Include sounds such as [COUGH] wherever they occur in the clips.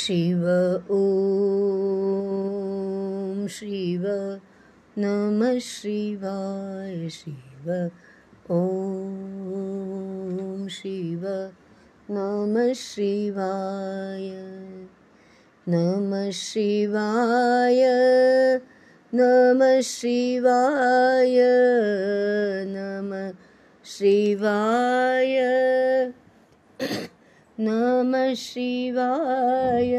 शिव ॐ शिव नमः शिवाय शिव ॐ शिव नमः शिवाय नमः शिवाय नमः शिवाय नमः शिवाय नमः शिवाय।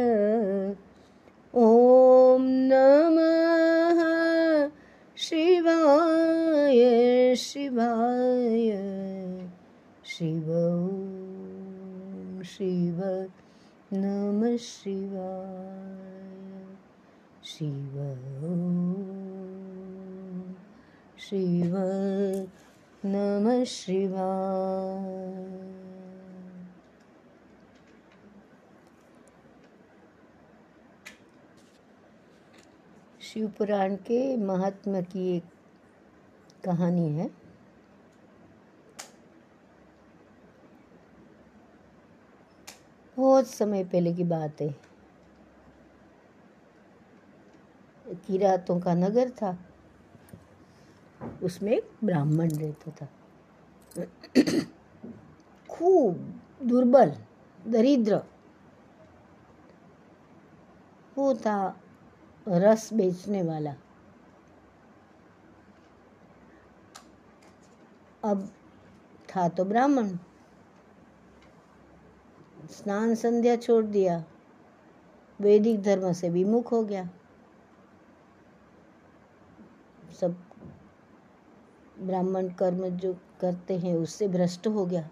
ॐ नमः शिवाय शिवाय। शिव शिव नमः शिवाय। शिव शिव नमः शिवाय। शिव पुराण के महात्मा की एक कहानी है। बहुत समय पहले की बात है। किरातों का नगर था। उसमें एक ब्राह्मण रहता था। खूब दुर्बल, दरिद्र। वो था रस बेचने वाला। अब था तो ब्राह्मण। स्नान संध्या छोड़ दिया। वैदिक धर्म से विमुख हो गया। सब ब्राह्मण कर्म जो करते हैं, उससे भ्रष्ट हो गया।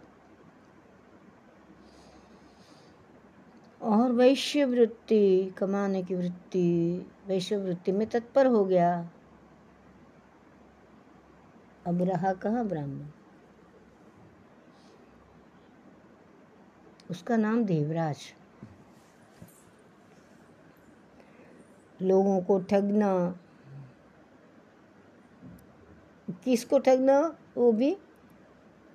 और वैश्य वृत्ति कमाने की वृत्ति वैश्य वृत्ति में तत्पर हो गया। अब रहा कहाँ ब्राह्मण? उसका नाम देवराज। लोगों को ठगना, किसको ठगना? वो भी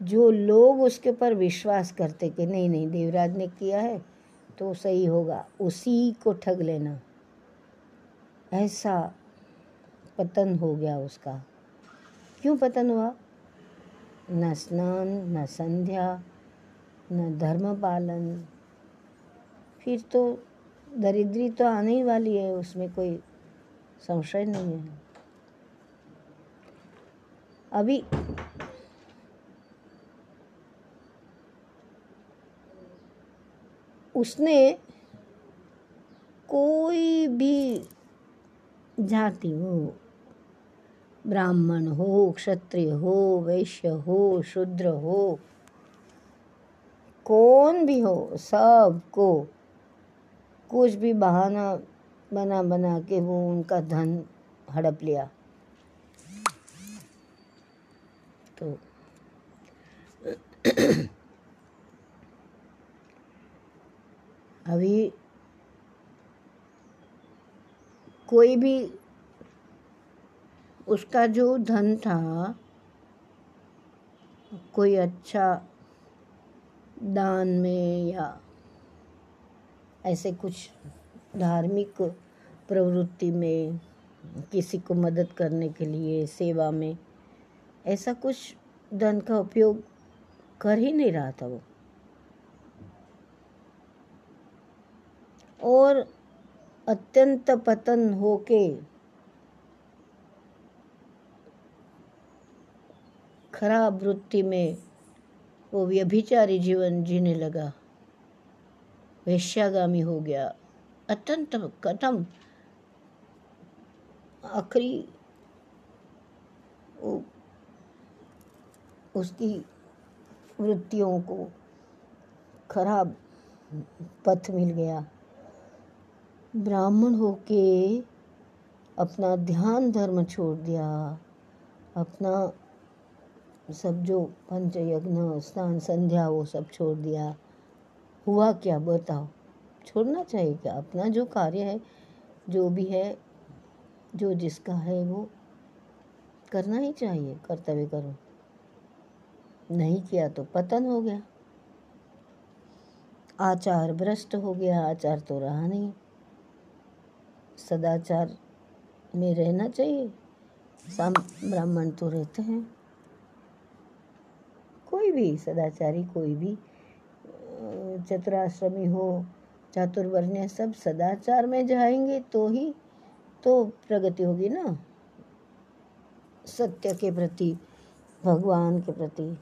जो लोग उसके ऊपर विश्वास करते कि नहीं नहीं, देवराज ने किया है। तो सही होगा। उसी को ठग लेना। ऐसा पतन हो गया उसका। क्यों पतन हुआ? न स्नान, न संध्या, न धर्म पालन। फिर तो दरिद्री तो आने ही वाली है, उसमें कोई संशय नहीं है। अभी उसने कोई भी जाति हो, ब्राह्मण हो, क्षत्रिय हो, वैश्य हो, शूद्र हो, कौन भी हो, सबको कुछ भी बहाना बना बना के वो उनका धन हड़प लिया। तो अभी कोई भी उसका जो धन था, कोई अच्छा दान में या ऐसे कुछ धार्मिक प्रवृत्ति में, किसी को मदद करने के लिए, सेवा में, ऐसा कुछ धन का उपयोग कर ही नहीं रहा था वो। और अत्यंत पतन होके खराब वृत्ति में वो व्यभिचारी जीवन जीने लगा। वैश्यागामी हो गया। अत्यंत कथम आखिरी उसकी वृत्तियों को खराब पथ मिल गया। ब्राह्मण होके अपना ध्यान धर्म छोड़ दिया, अपना सब जो पंच यज्ञ स्नान संध्या, वो सब छोड़ दिया। हुआ क्या बताओ? छोड़ना चाहिए क्या? अपना जो कार्य है, जो भी है, जो जिसका है वो करना ही चाहिए, कर्तव्य करो। नहीं किया तो पतन हो गया। आचार भ्रष्ट हो गया, आचार तो रहा नहीं। सदाचार में रहना चाहिए। साम ब्राह्मण तो रहते हैं। कोई भी सदाचारी, कोई भी चतुराश्रमी हो, चातुर्वर्ण्य, सब सदाचार में जाएँगे तो ही तो प्रगति होगी ना। सत्य के प्रति, भगवान के प्रति।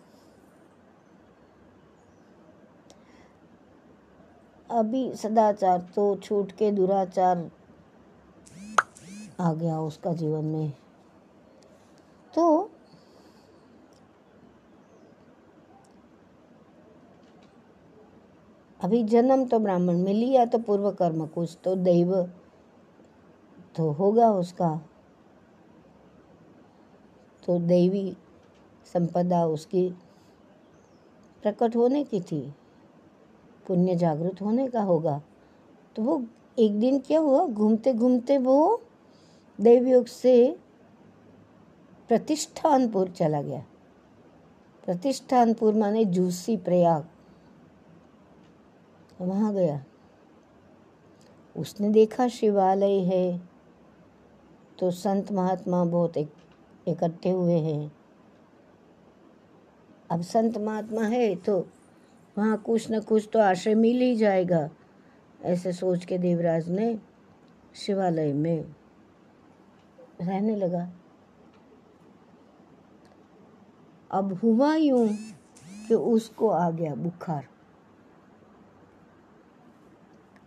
अभी सदाचार तो छूट के दुराचार आ गया उसका जीवन में। तो अभी जन्म तो ब्राह्मण में लिया तो पूर्व कर्म कुछ तो दैव तो होगा उसका। तो दैवी संपदा उसकी प्रकट होने की थी, पुण्य जागृत होने का होगा। तो वो एक दिन क्या हुआ? घूमते घूमते वो दैवयोग से प्रतिष्ठानपुर चला गया। प्रतिष्ठानपुर माने जूसी प्रयाग। वहाँ गया। उसने देखा शिवालय है तो संत महात्मा बहुत एक, इकट्ठे हुए हैं। अब संत महात्मा है तो वहाँ कुछ न कुछ तो आश्रय मिल ही जाएगा, ऐसे सोच के देवराज ने शिवालय में रहने लगा। अब हुआ यूँ कि उसको आ गया बुखार।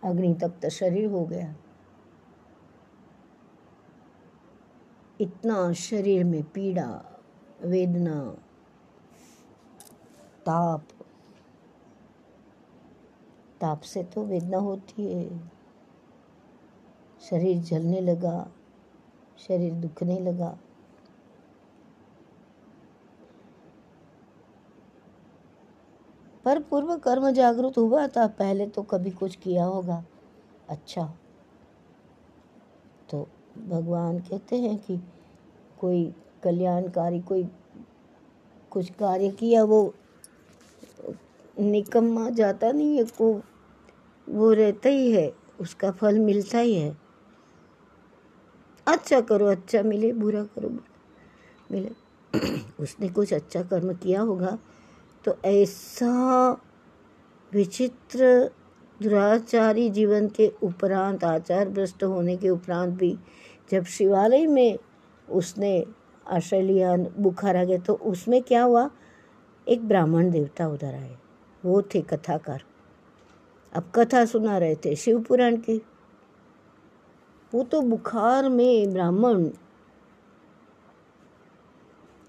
अग्नि तप्त शरीर हो गया। इतना शरीर में पीड़ा, वेदना, ताप। ताप से तो वेदना होती है। शरीर जलने लगा। शरीर दुखने लगा। पर पूर्व कर्म जागृत हुआ था, पहले तो कभी कुछ किया होगा। अच्छा। तो भगवान कहते हैं कि कोई कल्याणकारी, कोई कुछ कार्य किया, वो निकम्मा जाता नहीं है को वो रहता ही है, उसका फल मिलता ही है। अच्छा करो अच्छा मिले, बुरा करो, बुरा। मिले। [CLEARS THROAT] उसने कुछ अच्छा कर्म किया होगा तो ऐसा विचित्र दुराचारी जीवन के उपरांत आचार भ्रष्ट होने के उपरांत भी जब शिवालय में उसने आश्रय लिया, बुखार आ गया तो उसमें क्या हुआ? एक ब्राह्मण देवता उधर आए। वो थे कथाकार। अब कथा सुना रहे थे शिव पुराण की। वो तो बुखार में ब्राह्मण।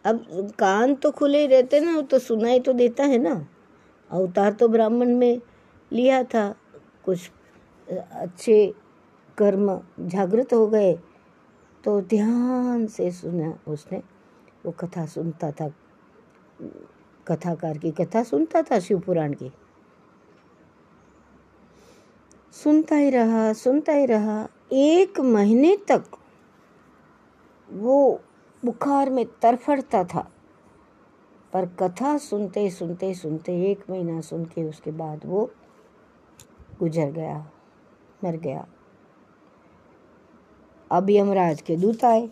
अब कान तो खुले ही रहते ना, वो तो सुनाई तो देता है ना। अवतार तो ब्राह्मण में लिया था। कुछ अच्छे कर्म जागृत हो गए तो ध्यान से सुना उसने। वो कथा सुनता था। कथाकार की कथा सुनता था शिव पुराण की। सुनता ही रहा, सुनता ही रहा। एक महीने तक वो बुखार में तरफड़ता था। पर कथा सुनते सुनते सुनते, एक महीना सुन के उसके बाद वो गुजर गया, मर गया। अब यमराज के दूत आए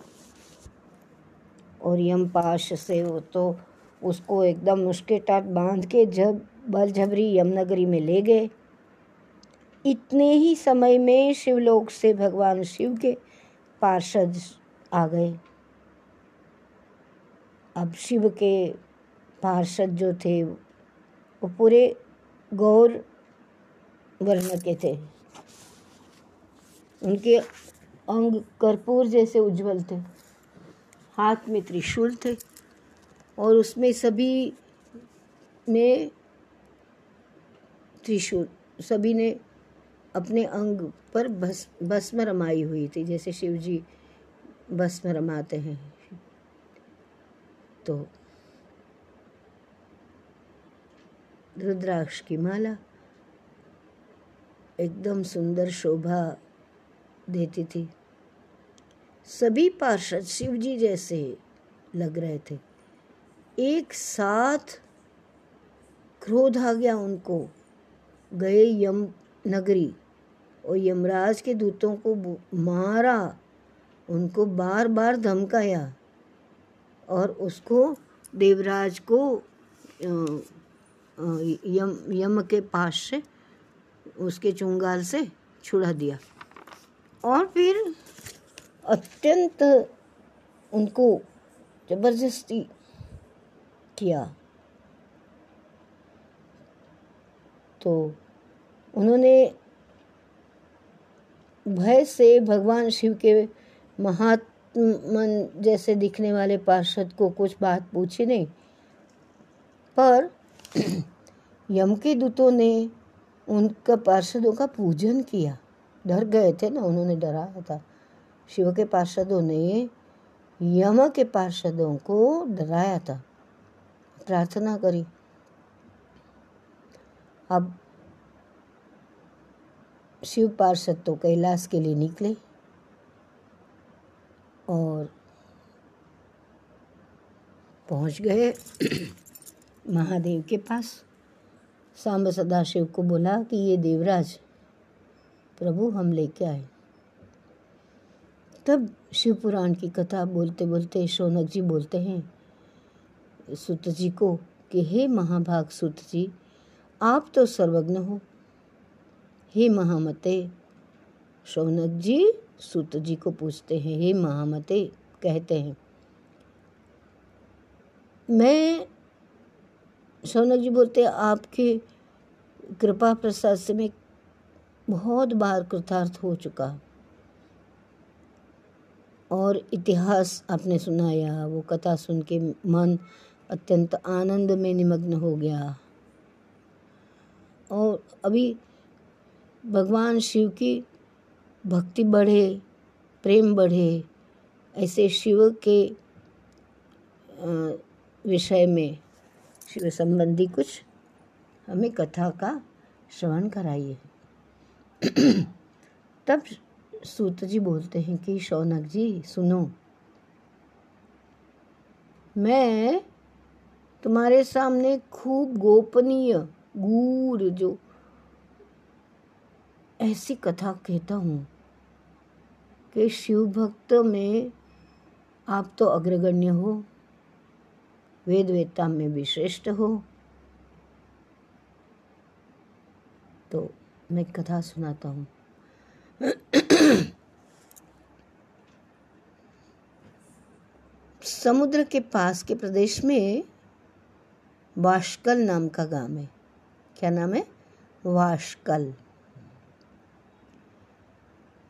और यमपाश से वो तो उसको एकदम मुश्किल टाट बाँध के जब बलझबरी यमनगरी में ले गए। इतने ही समय में शिवलोक से भगवान शिव के पार्षद आ गए। अब शिव के पार्षद जो थे, वो पूरे गौर वर्ण के थे। उनके अंग कर्पूर जैसे उज्जवल थे, हाथ में त्रिशूल थे और उसमें सभी ने त्रिशूल, सभी ने अपने अंग पर भस, भस्म रमाई हुई थी, जैसे शिव जी भस्म रमाते हैं। तो रुद्राक्ष की माला एकदम सुंदर शोभा देती थी। सभी पार्षद शिव जी जैसे लग रहे थे। एक साथ क्रोध आ गया उनको। गए यम नगरी और यमराज के दूतों को मारा, उनको बार बार धमकाया और उसको देवराज को यम यम के पास से, उसके चुंगाल से छुड़ा दिया। और फिर अत्यंत उनको ज़बरदस्ती किया। तो उन्होंने भय से भगवान शिव के महात्मन जैसे दिखने वाले पार्षद को कुछ बात पूछी नहीं। पर यम के दूतों ने उनका पार्षदों का पूजन किया। डर गए थे ना, उन्होंने डराया था। शिव के पार्षदों ने यम के पार्षदों को डराया था। प्रार्थना करी। अब शिव पार्षद तो कैलाश के लिए निकले और पहुँच गए [CLEARS THROAT] महादेव के पास। सांब सदाशिव को बोला कि ये देवराज प्रभु हम लेके आए। तब शिव पुराण की कथा बोलते बोलते शौनक जी बोलते हैं, सुत जी को कि, हे महाभाग सुत जी, आप तो सर्वज्ञ हो हे महामते। शौनक जी सूत जी को पूछते हैं, हे महामते, कहते हैं, मैं शौनक जी बोलते आपके कृपा प्रसाद से मैं बहुत बार कृतार्थ हो चुका। और इतिहास आपने सुनाया, वो कथा सुन के मन अत्यंत आनंद में निमग्न हो गया। और अभी भगवान शिव की भक्ति बढ़े, प्रेम बढ़े, ऐसे शिव के विषय में, शिव संबंधी कुछ हमें कथा का श्रवण कराइए। तब सूत जी बोलते हैं कि, शौनक जी, सुनो। मैं तुम्हारे सामने खूब गोपनीय, गूढ़ जो ऐसी कथा कहता हूँ कि शिव भक्त में आप तो अग्रगण्य हो वेद वेदता में भी श्रेष्ठ हो। तो मैं कथा सुनाता हूँ। समुद्र के पास के प्रदेश में वाशकल नाम का गाँव है। क्या नाम है? वाशकल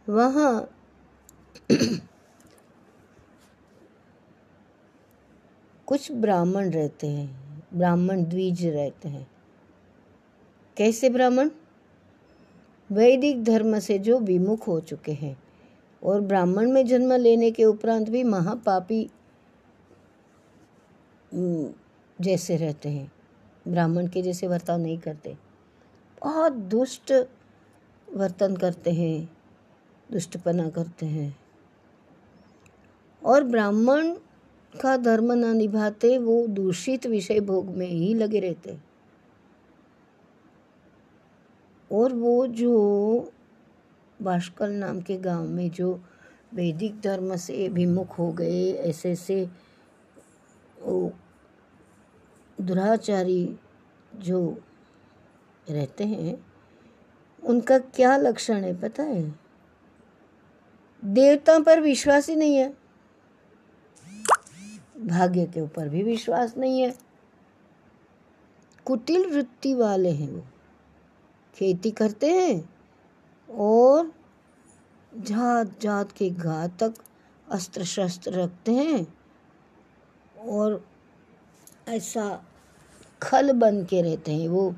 वहाँ कुछ ब्राह्मण रहते हैं, ब्राह्मण द्विज रहते हैं। कैसे ब्राह्मण? वैदिक धर्म से जो विमुख हो चुके हैं और ब्राह्मण में जन्म लेने के उपरांत भी महापापी जैसे रहते हैं। ब्राह्मण के जैसे वर्ताव नहीं करते। बहुत दुष्ट वर्तन करते हैं। दुष्टपना करते हैं। और ब्राह्मण का धर्म न निभाते, वो दूषित विषय भोग में ही लगे रहते। और वो जो बाष्कल नाम के गाँव में जो वैदिक धर्म से विमुख हो गए, ऐसे ऐसे वो दुराचारी जो रहते हैं, उनका क्या लक्षण है पता है? देवता पर विश्वास ही नहीं है। भाग्य के ऊपर भी विश्वास नहीं है। कुटिल वृत्ति वाले हैं वो। खेती करते हैं और जात जात के घातक अस्त्र शस्त्र रखते हैं और ऐसा खल बन के रहते हैं वो।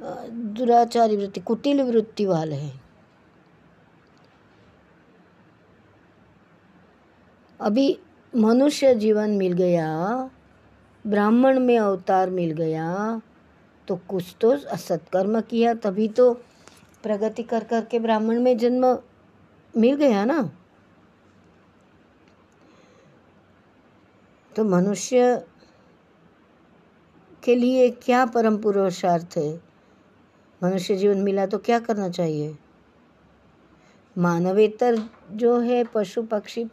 दुराचारी वृत्ति, कुटिल वृत्ति वाले हैं। अभी मनुष्य जीवन मिल गया, ब्राह्मण में अवतार मिल गया तो कुछ तो सत्कर्म किया, तभी तो प्रगति कर कर के ब्राह्मण में जन्म मिल गया ना। तो मनुष्य के लिए क्या परम पुरुषार्थ है? मनुष्य जीवन मिला तो क्या करना चाहिए? मानवेतर जो है पशु पक्षी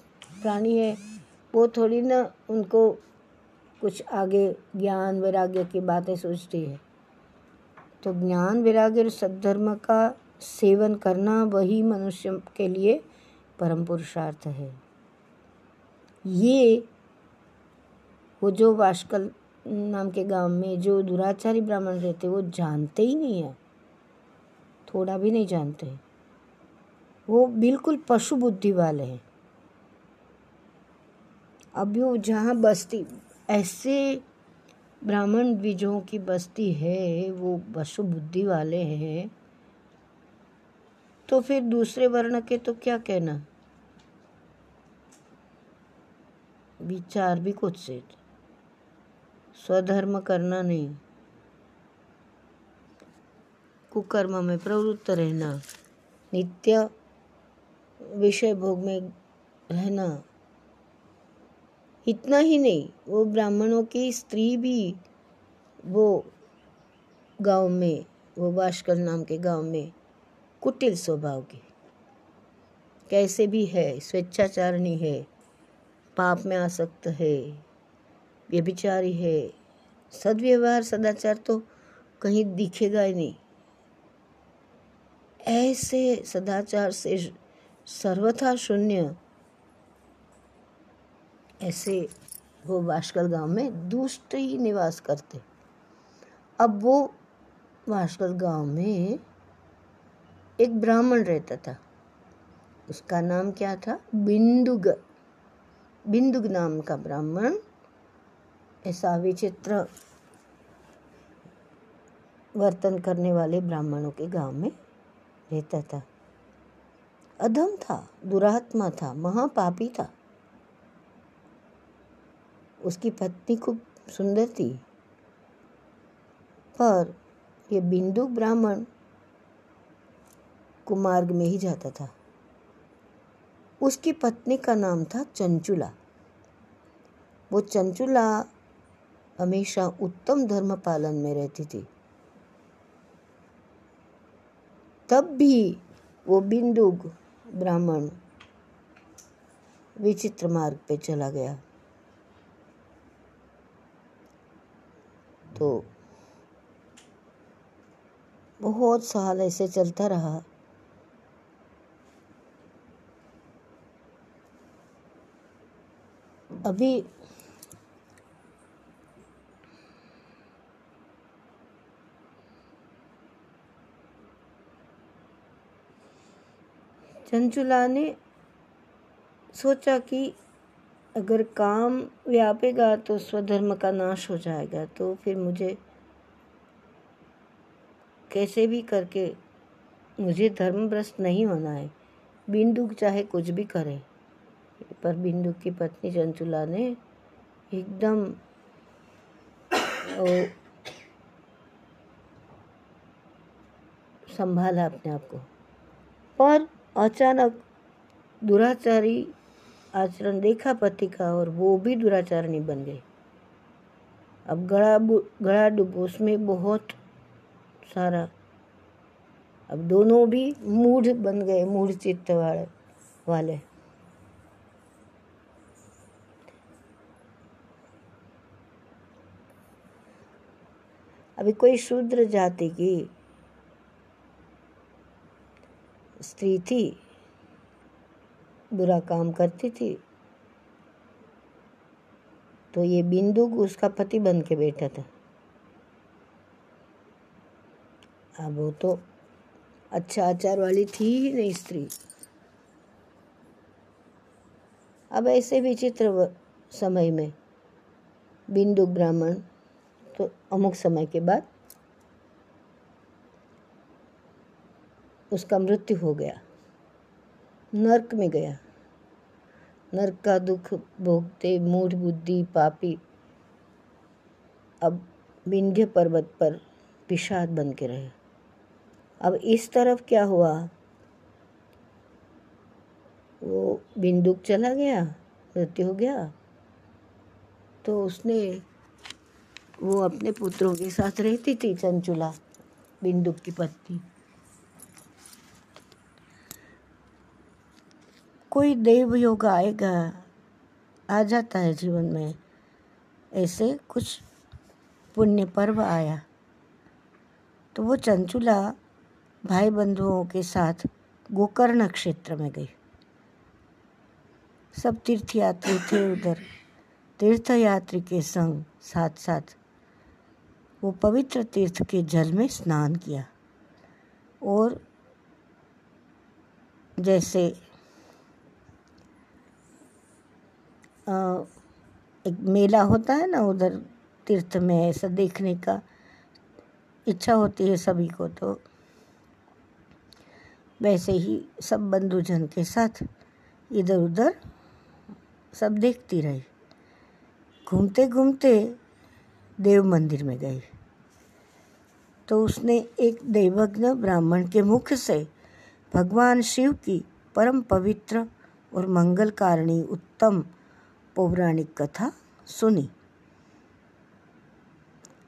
प्राणी है, वो थोड़ी ना उनको कुछ आगे ज्ञान वैराग्य की बातें सोचती है। तो ज्ञान वैराग्य और सद्धर्म का सेवन करना वही मनुष्य के लिए परम पुरुषार्थ है। ये वो जो वाशकल नाम के गाँव में जो दुराचारी ब्राह्मण रहते वो जानते ही नहीं है। थोड़ा भी नहीं जानते। वो बिल्कुल पशु बुद्धि वाले हैं। वो जहाँ बस्ती, ऐसे ब्राह्मण बीजों की बस्ती है, वो पशु बुद्धि वाले हैं तो फिर दूसरे वर्ण के तो क्या कहना? विचार भी कुछ से। स्वधर्म करना नहीं। कुकर्म में प्रवृत्त रहना। नित्य विषय भोग में रहना। इतना ही नहीं, वो ब्राह्मणों की स्त्री भी वो गाँव में, वो बाशकल नाम के गाँव में कुटिल स्वभाव की। कैसे भी है, स्वेच्छाचारणी है, पाप में आसक्त है, व्यभिचारी है, सदव्यवहार, सदाचार तो कहीं दिखेगा ही नहीं। ऐसे सदाचार से सर्वथा शून्य ऐसे वो बाशकल गाँव में दुष्ट ही निवास करते। अब वो बाशकल गाँव में एक ब्राह्मण रहता था। उसका नाम क्या था? बिंदुग। बिंदुग नाम का ब्राह्मण ऐसा विचित्र वर्तन करने वाले ब्राह्मणों के गाँव में रहता था। अधम था, दुरात्मा था, महापापी था। उसकी पत्नी खूब सुंदर थी। पर ये बिंदु ब्राह्मण कुमार्ग में ही जाता था। उसकी पत्नी का नाम था चंचुला। वो चंचुला हमेशा उत्तम धर्म पालन में रहती थी। तब भी वो बिंदुग ब्राह्मण विचित्र मार्ग पे चला गया। तो बहुत साल ऐसे चलता रहा। अभी चंचुला ने सोचा कि अगर काम व्यापेगा तो स्वधर्म का नाश हो जाएगा। तो फिर मुझे कैसे भी करके मुझे धर्मभ्रष्ट नहीं होना है। बिंदु चाहे कुछ भी करे, पर बिंदु की पत्नी चंचुला ने एकदम संभाला अपने आप को। पर अचानक दुराचारी आचरण देखा पति का और वो भी दुराचारणी बन गई। अब गड़ा गड़ा डूब, उसमें बहुत सारा, अब दोनों भी मूढ़ बन गए, मूढ़ चित्त वाले वाले। अभी कोई शूद्र जाति की स्त्री थी बुरा काम करती थी। तो ये बिंदु उसका पति बन के बैठा था। अब वो तो अच्छा आचार वाली थी ही नहीं स्त्री। अब ऐसे विचित्र समय में बिंदु ब्राह्मण तो अमुक समय के बाद उसका मृत्यु हो गया। नरक में गया। नरक का दुख भोगते मूढ़ बुद्धि पापी अब विंध्य पर्वत पर पिशाद बन के रहे। अब इस तरफ़ क्या हुआ? वो बिंदुक चला गया, मृत्यु हो गया। तो उसने, वो अपने पुत्रों के साथ रहती थी चंचुला, बिंदुक की पत्नी। कोई देव योग आएगा, आ जाता है जीवन में। ऐसे कुछ पुण्य पर्व आया। तो वो चंचुला भाई बंधुओं के साथ गोकर्ण क्षेत्र में गई। सब तीर्थ यात्री थे उधर। तीर्थ यात्री के संग साथ साथ वो पवित्र तीर्थ के जल में स्नान किया। और जैसे एक मेला होता है ना उधर तीर्थ में ऐसा देखने का, इच्छा होती है सभी को तो। वैसे ही सब बंधुजन के साथ इधर उधर सब देखती रही। घूमते घूमते देव मंदिर में गई। तो उसने एक देवज्ञ ब्राह्मण के मुख से भगवान शिव की परम पवित्र और मंगलकारिणी उत्तम पौराणिक कथा सुनी।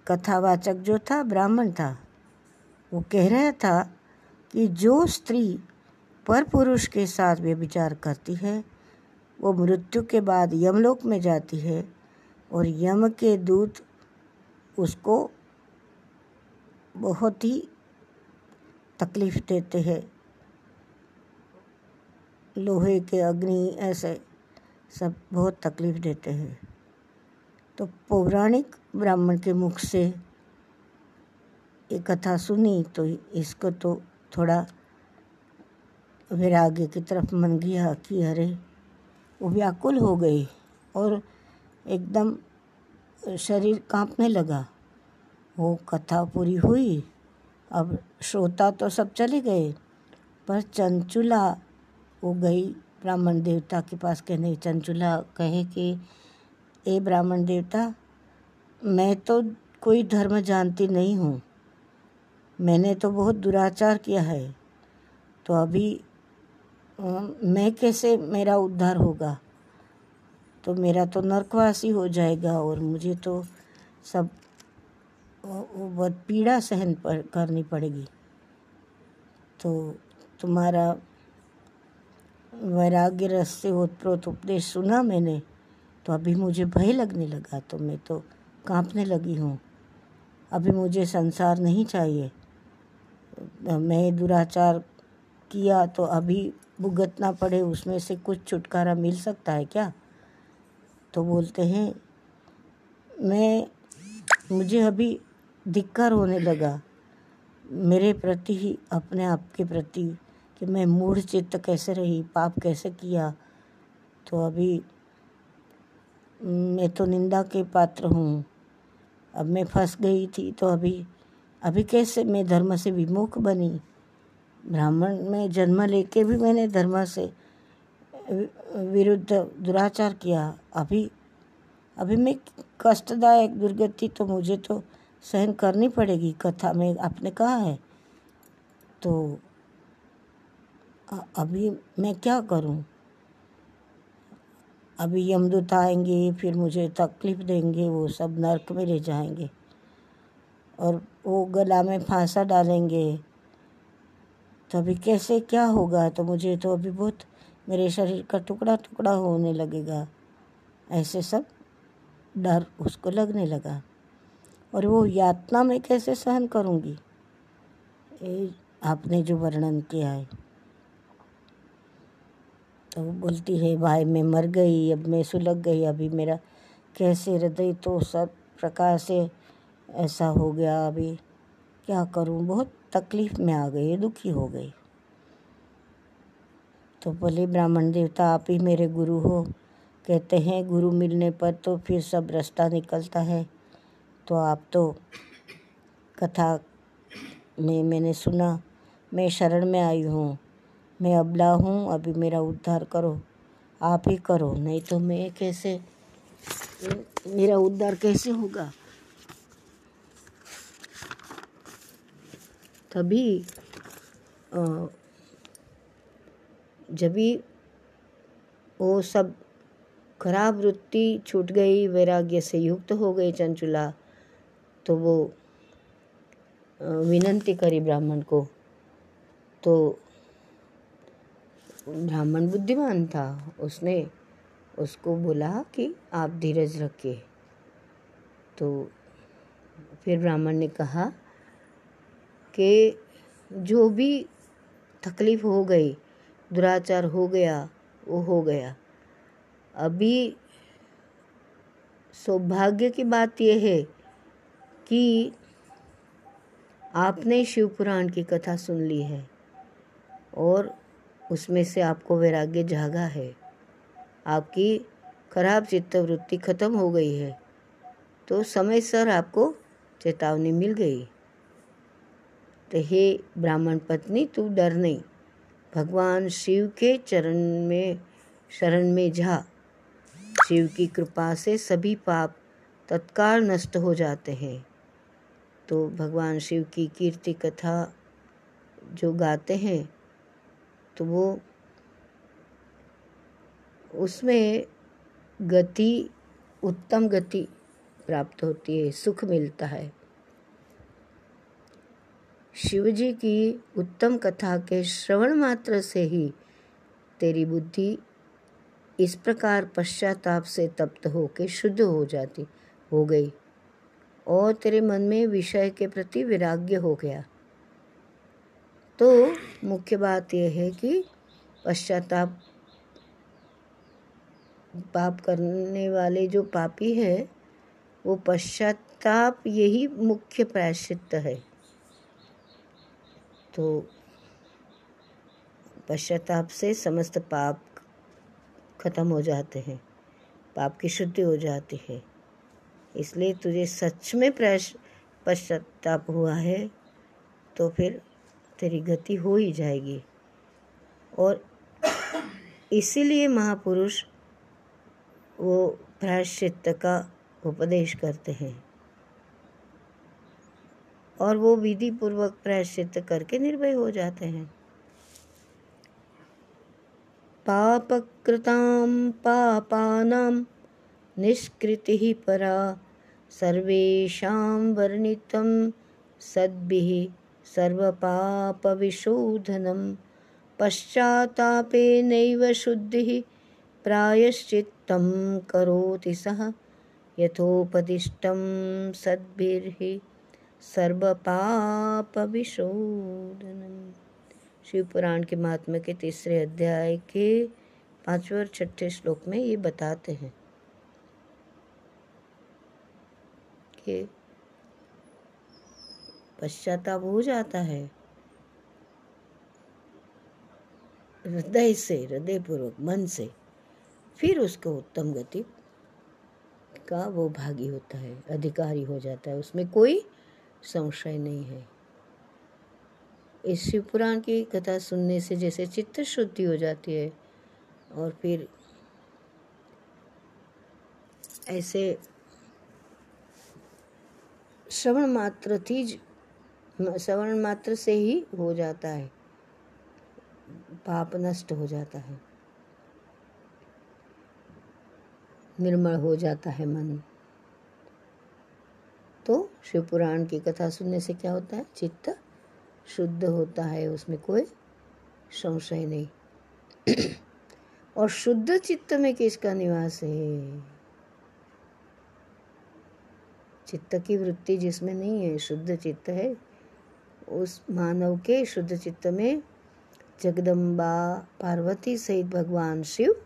कथावाचक जो था, ब्राह्मण था, वो कह रहा था कि जो स्त्री पर पुरुष के साथ व्यभिचार करती है, वो मृत्यु के बाद यमलोक में जाती है और यम के दूत उसको बहुत ही तकलीफ़ देते हैं। लोहे के अग्नि ऐसे सब बहुत तकलीफ़ देते हैं। तो पौराणिक ब्राह्मण के मुख से ये कथा सुनी तो इसको तो थोड़ा वैराग्य की तरफ़ मन गया कि अरे, वो व्याकुल हो गई और एकदम शरीर कांपने लगा। वो कथा पूरी हुई, अब श्रोता तो सब चले गए, पर चंचुला वो गई ब्राह्मण देवता के पास कहने, चंचुला, कहे कि, ए ब्राह्मण देवता, मैं तो कोई धर्म जानती नहीं हूँ। मैंने तो बहुत दुराचार किया है। तो अभी मैं कैसे मेरा उद्धार होगा? तो मेरा तो नरकवासी हो जाएगा और मुझे तो सब बहुत पीड़ा सहन पर, करनी पड़ेगी। तो तुम्हारा वैराग्य रस से ओतप्रोत उपदेश सुना मैंने तो अभी मुझे भय लगने लगा। तो मैं तो कांपने लगी हूँ। अभी मुझे संसार नहीं चाहिए। मैं दुराचार किया तो अभी भुगतना पड़े, उसमें से कुछ छुटकारा मिल सकता है क्या? तो बोलते हैं, मैं, मुझे अभी धिक्कार होने लगा। मेरे प्रति ही, अपने आप के प्रति कि मैं मूढ़ चित्त कैसे रही, पाप कैसे किया? तो अभी मैं तो निंदा के पात्र हूँ। अब मैं फंस गई थी तो अभी अभी कैसे मैं धर्म से विमुख बनी? ब्राह्मण में जन्म लेके भी मैंने धर्म से विरुद्ध दुराचार किया। अभी अभी मैं कष्टदायक दुर्गति तो मुझे तो सहन करनी पड़ेगी। कथा में आपने कहा है। तो अभी मैं क्या करूँ? अभी यमदूत आएँगे, फिर मुझे तकलीफ़ देंगे, वो सब नरक में ले जाएँगे। और वो गला में फांसा डालेंगे। तो अभी कैसे क्या होगा? तो मुझे तो अभी बहुत, मेरे शरीर का टुकड़ा टुकड़ा होने लगेगा। ऐसे सब डर उसको लगने लगा। और वो यातना में कैसे सहन करूँगी? आपने जो वर्णन किया है। तो बोलती है, भाई मैं मर गई, अब मैं सुलग गई, अभी मेरा कैसे हृदय तो सब प्रकार से ऐसा हो गया, अभी क्या करूँ? बहुत तकलीफ़ में आ गई, दुखी हो गई। तो बोले, ब्राह्मण देवता, आप ही मेरे गुरु हो। कहते हैं, गुरु मिलने पर तो फिर सब रास्ता निकलता है। तो आप तो कथा में मैंने सुना, मैं शरण में आई हूँ। मैं अबला हूँ अभी मेरा उद्धार करो। आप ही करो, नहीं तो मैं कैसे, मेरा उद्धार कैसे होगा? तभी जब भी वो सब खराब वृत्ति छूट गई, वैराग्य से युक्त हो गई चंचुला तो वो विनंती करी ब्राह्मण को। तो ब्राह्मण बुद्धिमान था। उसने उसको बोला कि आप धीरज रखिए। तो फिर ब्राह्मण ने कहा कि जो भी तकलीफ़ हो गई, दुराचार हो गया, वो हो गया। अभी सौभाग्य की बात यह है कि आपने शिव पुराण की कथा सुन ली है और उसमें से आपको वैराग्य जागा है। आपकी खराब चित्तवृत्ति खत्म हो गई है तो समय सर आपको चेतावनी मिल गई। तो हे ब्राह्मण पत्नी, तू डर नहीं। भगवान शिव के चरण में, शरण में जा। शिव की कृपा से सभी पाप तत्काल नष्ट हो जाते हैं। तो भगवान शिव की कीर्ति कथा जो गाते हैं तो वो उसमें गति, उत्तम गति प्राप्त होती है, सुख मिलता है। शिवजी की उत्तम कथा के श्रवण मात्र से ही तेरी बुद्धि इस प्रकार पश्चाताप से तप्त होकर शुद्ध हो जाती, हो गई और तेरे मन में विषय के प्रति विराग्य हो गया। तो मुख्य बात यह है कि पश्चाताप पाप करने वाले जो पापी हैं, वो पश्चाताप यही मुख्य प्रायश्चित है। तो पश्चाताप से समस्त पाप खत्म हो जाते हैं, पाप की शुद्धि हो जाती है। इसलिए तुझे सच में प्रश पश्चाताप हुआ है तो फिर तेरी गति हो ही जाएगी। और इसीलिए महापुरुष वो प्रायश्चित का उपदेश करते हैं। और वो विधि पूर्वक प्रायश्चित करके निर्भय हो जाते हैं। पापकृतां पापानां निष्कृतिः परा सर्वेषां वर्णितं सद्भिः सर्वपापविशोधनं पश्चात्तापेनैव शुद्धिः प्रायश्चित्तं करोति सः। यथोपदिष्टं सद्भिर्हि सर्वपापविशोधनम्। शिव पुराण के महात्मा के तीसरे अध्याय के पाँचवें और छठे श्लोक में ये बताते हैं कि पश्चाताप हो जाता है। हृदय से हृदय पूर्वक मन से, फिर उसको उत्तम गति का वो भागी होता है, अधिकारी हो जाता है। उसमें कोई संशय नहीं है। इस शिव पुराण की कथा सुनने से जैसे चित्त शुद्धि हो जाती है और फिर ऐसे श्रवण मात्र थी श्रवण मात्र से ही हो जाता है। पाप नष्ट हो जाता है। निर्मल हो जाता है मन। तो शिव पुराण की कथा सुनने से क्या होता है? चित्त शुद्ध होता है, उसमें कोई संशय नहीं। [CLEARS THROAT] और शुद्ध चित्त में किसका निवास है? चित्त की वृत्ति जिसमें नहीं है, शुद्ध चित्त है। उस मानव के शुद्ध चित्त में जगदम्बा पार्वती सहित भगवान शिव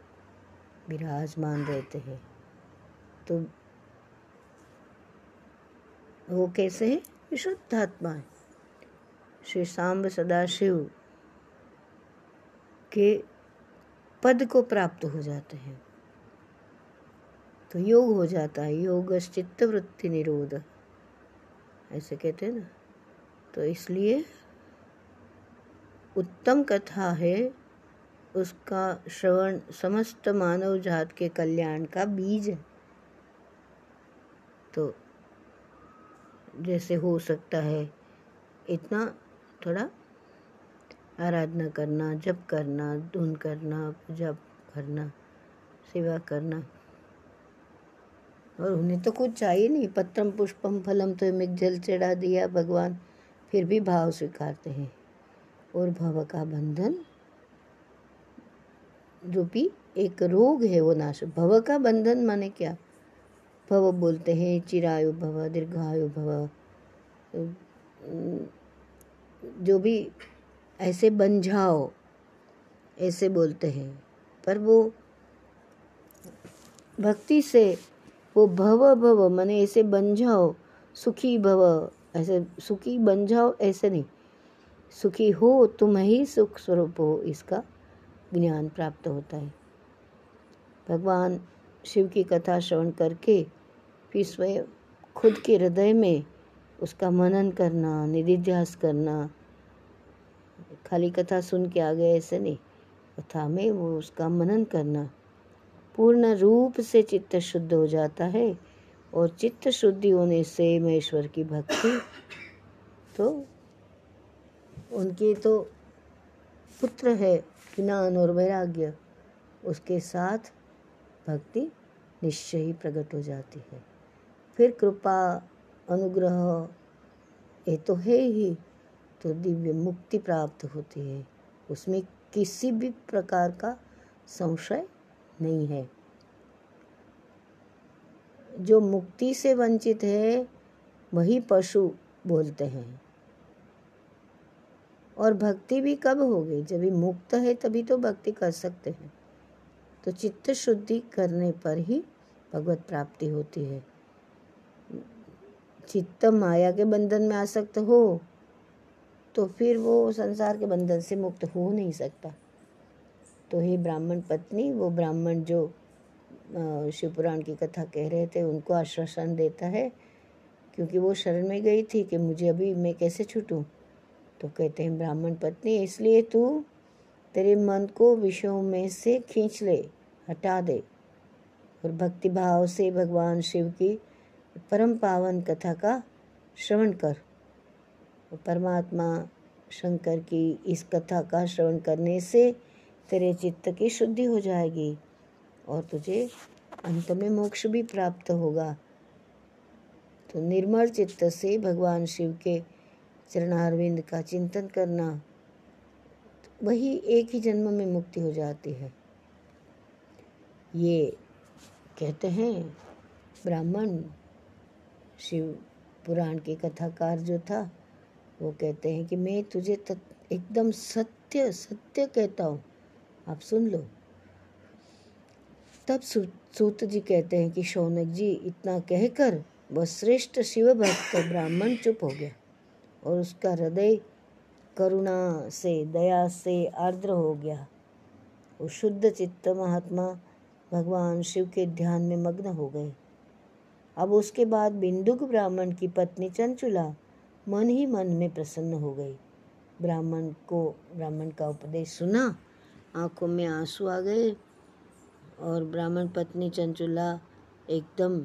विराजमान रहते हैं। तो वो कैसे है? विशुद्ध आत्मा है। श्री सांब सदाशिव के पद को प्राप्त हो जाते हैं। तो योग हो जाता है। योग चित्त वृत्ति निरोध। ऐसे कहते हैं ना। तो इसलिए उत्तम कथा है उसका श्रवण समस्त मानव जात के कल्याण का बीज है। तो जैसे हो सकता है इतना थोड़ा आराधना करना, जप करना, धुन करना जप करना, सेवा करना। और उन्हें तो कुछ चाहिए नहीं, पत्रम पुष्पम फलम तो एक जल चढ़ा दिया भगवान। फिर भी भाव स्वीकारते हैं। और भव का बंधन भी एक रोग है वो नाश, भव का बंधन माने क्या? भव बोलते हैं चिरायु भव, दीर्घायु भव। जो भी ऐसे बन जाओ, ऐसे बोलते हैं। पर वो भक्ति से वो भव भव माने ऐसे बन जाओ, सुखी भव। ऐसे, सुखी बन जाओ, ऐसे नहीं। सुखी हो, तुम ही सुख स्वरूप हो, इसका ज्ञान प्राप्त होता है। भगवान शिव की कथा श्रवण करके फिर स्वयं खुद के हृदय में उसका मनन करना, निधिध्यास करना, खाली कथा सुन के आ गए, ऐसे नहीं। कथा में वो उसका मनन करना, पूर्ण रूप से चित्त शुद्ध हो जाता है। और चित्त शुद्धि होने से महेश्वर की भक्ति तो उनके तो पुत्र है, ज्ञान और वैराग्य, उसके साथ भक्ति निश्चय ही प्रकट हो जाती है। फिर कृपा, अनुग्रह, ये तो है ही तो दिव्य मुक्ति प्राप्त होती है। उसमें किसी भी प्रकार का संशय नहीं है। जो मुक्ति से वंचित है, वही पशु बोलते हैं। और भक्ति भी कब होगी? जब भी मुक्त है, तभी तो भक्ति कर सकते हैं। तो चित्त शुद्धि करने पर ही भगवत प्राप्ति होती है। चित्त माया के बंधन में आसक्त हो तो फिर वो संसार के बंधन से मुक्त हो नहीं सकता। तो हे ब्राह्मण पत्नी, वो ब्राह्मण जो शिवपुराण की कथा कह रहे थे, उनको आश्वासन देता है, क्योंकि वो शरण में गई थी कि मुझे अभी मैं कैसे छूटूं। तो कहते हैं, ब्राह्मण पत्नी, इसलिए तू तेरे मन को विषयों में से खींच ले, हटा दे। और भक्ति भाव से भगवान शिव की परम पावन कथा का श्रवण कर। परमात्मा शंकर की इस कथा का श्रवण करने से तेरे चित्त की शुद्धि हो जाएगी। और तुझे अंत में मोक्ष भी प्राप्त होगा। तो निर्मल चित्त से भगवान शिव के चरणारविंद का चिंतन करना, वही एक ही जन्म में मुक्ति हो जाती है। ये कहते हैं, ब्राह्मण शिव पुराण के कथाकार जो था, वो कहते हैं कि मैं तुझे एकदम सत्य सत्य कहता हूँ। आप सुन लो। तब सूत जी कहते हैं कि शौनक जी, इतना कहकर वह श्रेष्ठ शिव भक्त ब्राह्मण चुप हो गया और उसका हृदय करुणा से, दया से आर्द्र हो गया। वो शुद्ध चित्त महात्मा भगवान शिव के ध्यान में मग्न हो गए। अब उसके बाद बिंदुक ब्राह्मण की पत्नी चंचुला मन ही मन में प्रसन्न हो गई। ब्राह्मण को, ब्राह्मण का उपदेश सुना, आँखों में आँसू आ गए और ब्राह्मण पत्नी चंचुला एकदम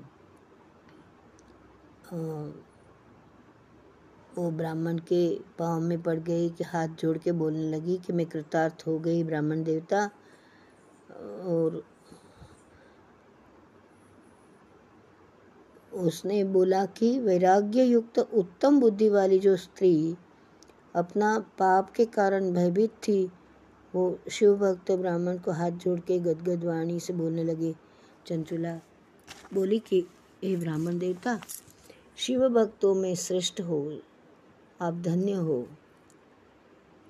वो ब्राह्मण के पाँव में पड़ गई कि हाथ जोड़ के बोलने लगी कि मैं कृतार्थ हो गई ब्राह्मण देवता। और उसने बोला कि वैराग्य युक्त उत्तम बुद्धि वाली जो स्त्री अपना पाप के कारण भयभीत थी वो शिव भक्त ब्राह्मण को हाथ जोड़ के गदगद वाणी से बोलने लगे, चंचुला, बोली कि, हे ब्राह्मण देवता, शिव भक्तों में श्रेष्ठ हो, आप धन्य हो,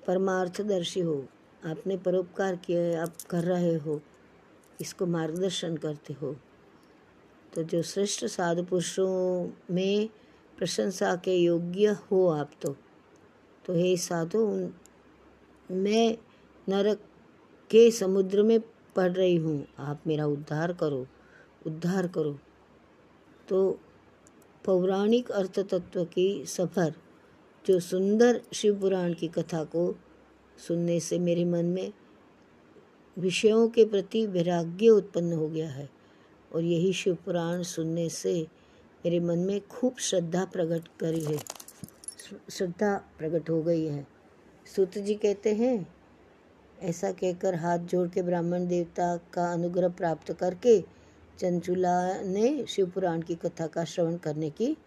परमार्थदर्शी हो, आपने परोपकार किया है, आप कर रहे हो, इसको मार्गदर्शन करते हो। तो जो श्रेष्ठ साधु पुरुषों में प्रशंसा के योग्य हो आप तो। तो हे साधु मैं नरक के समुद्र में पड़ रही हूँ। आप मेरा उद्धार करो उद्धार करो। तो पौराणिक अर्थ तत्व की सफ़र, जो सुंदर शिव पुराण की कथा को सुनने से मेरे मन में विषयों के प्रति वैराग्य उत्पन्न हो गया है और यही शिव पुराण सुनने से मेरे मन में खूब श्रद्धा प्रकट करी है। श्रद्धा प्रकट हो गई है। सूत जी कहते हैं ऐसा कहकर हाथ जोड़ के ब्राह्मण देवता का अनुग्रह प्राप्त करके चंचुला ने शिव पुराण की कथा का श्रवण करने की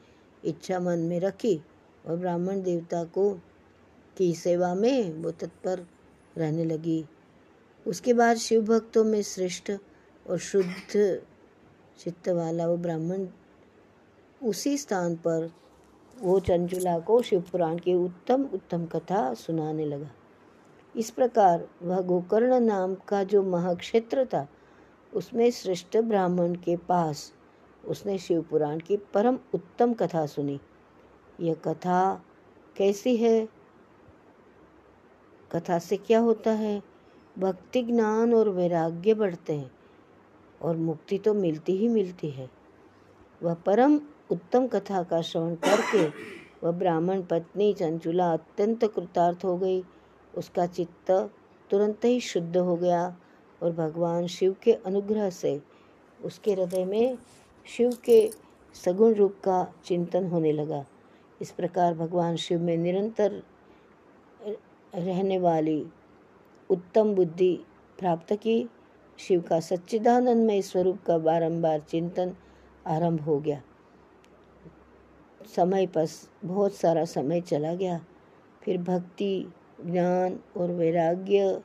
इच्छा मन में रखी और ब्राह्मण देवता को की सेवा में वो तत्पर रहने लगी। उसके बाद शिव भक्तों में श्रेष्ठ और शुद्ध चित्त वाला वो ब्राह्मण उसी स्थान पर वो चंचुला को शिवपुराण की उत्तम उत्तम कथा सुनाने लगा। इस प्रकार वह गोकर्ण नाम का जो महाक्षेत्र था, उसमें श्रेष्ठ ब्राह्मण के पास उसने शिव पुराण की परम उत्तम कथा सुनी। यह कथा कैसी है? कथा से क्या होता है? भक्ति, ज्ञान और वैराग्य बढ़ते हैं और मुक्ति तो मिलती ही मिलती है। वह परम उत्तम कथा का श्रवण करके वह ब्राह्मण पत्नी चंचुला अत्यंत कृतार्थ हो गई। उसका चित्त तुरंत ही शुद्ध हो गया और भगवान शिव के अनुग्रह से उसके हृदय में शिव के सगुण रूप का चिंतन होने लगा। इस प्रकार भगवान शिव में निरंतर रहने वाली उत्तम बुद्धि प्राप्त की। शिव का सच्चिदानंदमय स्वरूप का बारंबार चिंतन आरंभ हो गया। समय पर बहुत सारा समय चला गया। फिर भक्ति ज्ञान और वैराग्य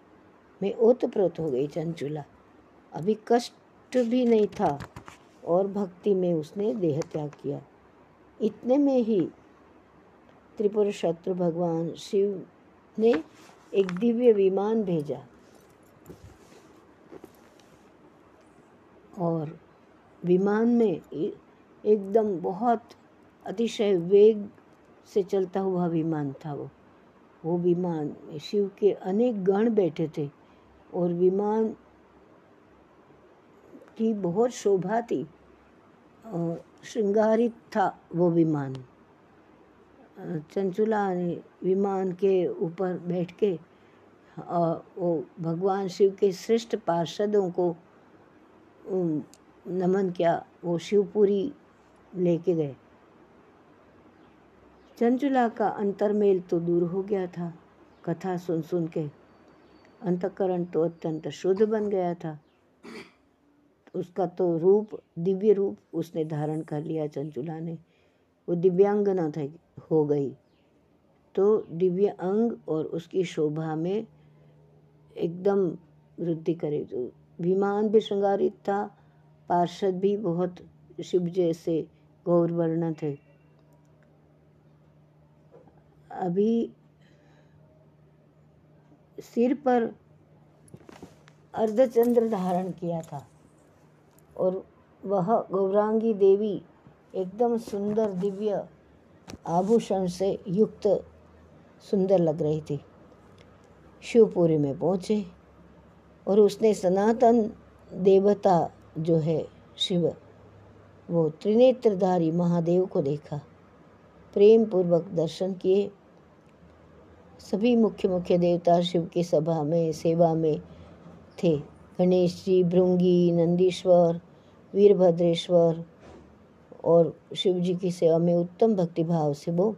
में ओतप्रोत हो गई चंचुला। अभी कष्ट भी नहीं था और भक्ति में उसने देह त्याग किया। इतने में ही त्रिपुर शत्रु भगवान शिव ने एक दिव्य विमान भेजा और विमान में एकदम बहुत अतिशय वेग से चलता हुआ विमान था वो। वो विमान शिव के अनेक गण बैठे थे और विमान की बहुत शोभा थी। और श्रृंगारित था वो विमान। चंचुला ने विमान के ऊपर बैठ के वो भगवान शिव के श्रेष्ठ पार्षदों को नमन किया। वो शिवपुरी लेके गए। चंचुला का अंतरमेल तो दूर हो गया था। कथा सुन सुन के अंतकरण तो अत्यंत शुद्ध बन गया था। उसका तो रूप, दिव्य रूप उसने धारण कर लिया चंचुला ने। वो दिव्यांगना था, हो गई। तो दिव्य अंग और उसकी शोभा में एकदम वृद्धि करे। तो विमान भी श्रृंगारित था, पार्षद भी बहुत शिव जैसे गौरवर्ण थे। अभी सिर पर अर्धचंद्र धारण किया था और वह गौरांगी देवी एकदम सुंदर दिव्य आभूषण से युक्त सुंदर लग रही थी। शिवपुरी में पहुँचे और उसने सनातन देवता जो है शिव, वो त्रिनेत्रधारी महादेव को देखा। प्रेम पूर्वक दर्शन किए सभी मुख्य मुख्य देवता शिव की सभा में, सेवा में थे। गणेश जी, भृंगी, नंदीश्वर, वीरभद्रेश्वर और शिव जी की सेवा में उत्तम भक्ति भाव से वो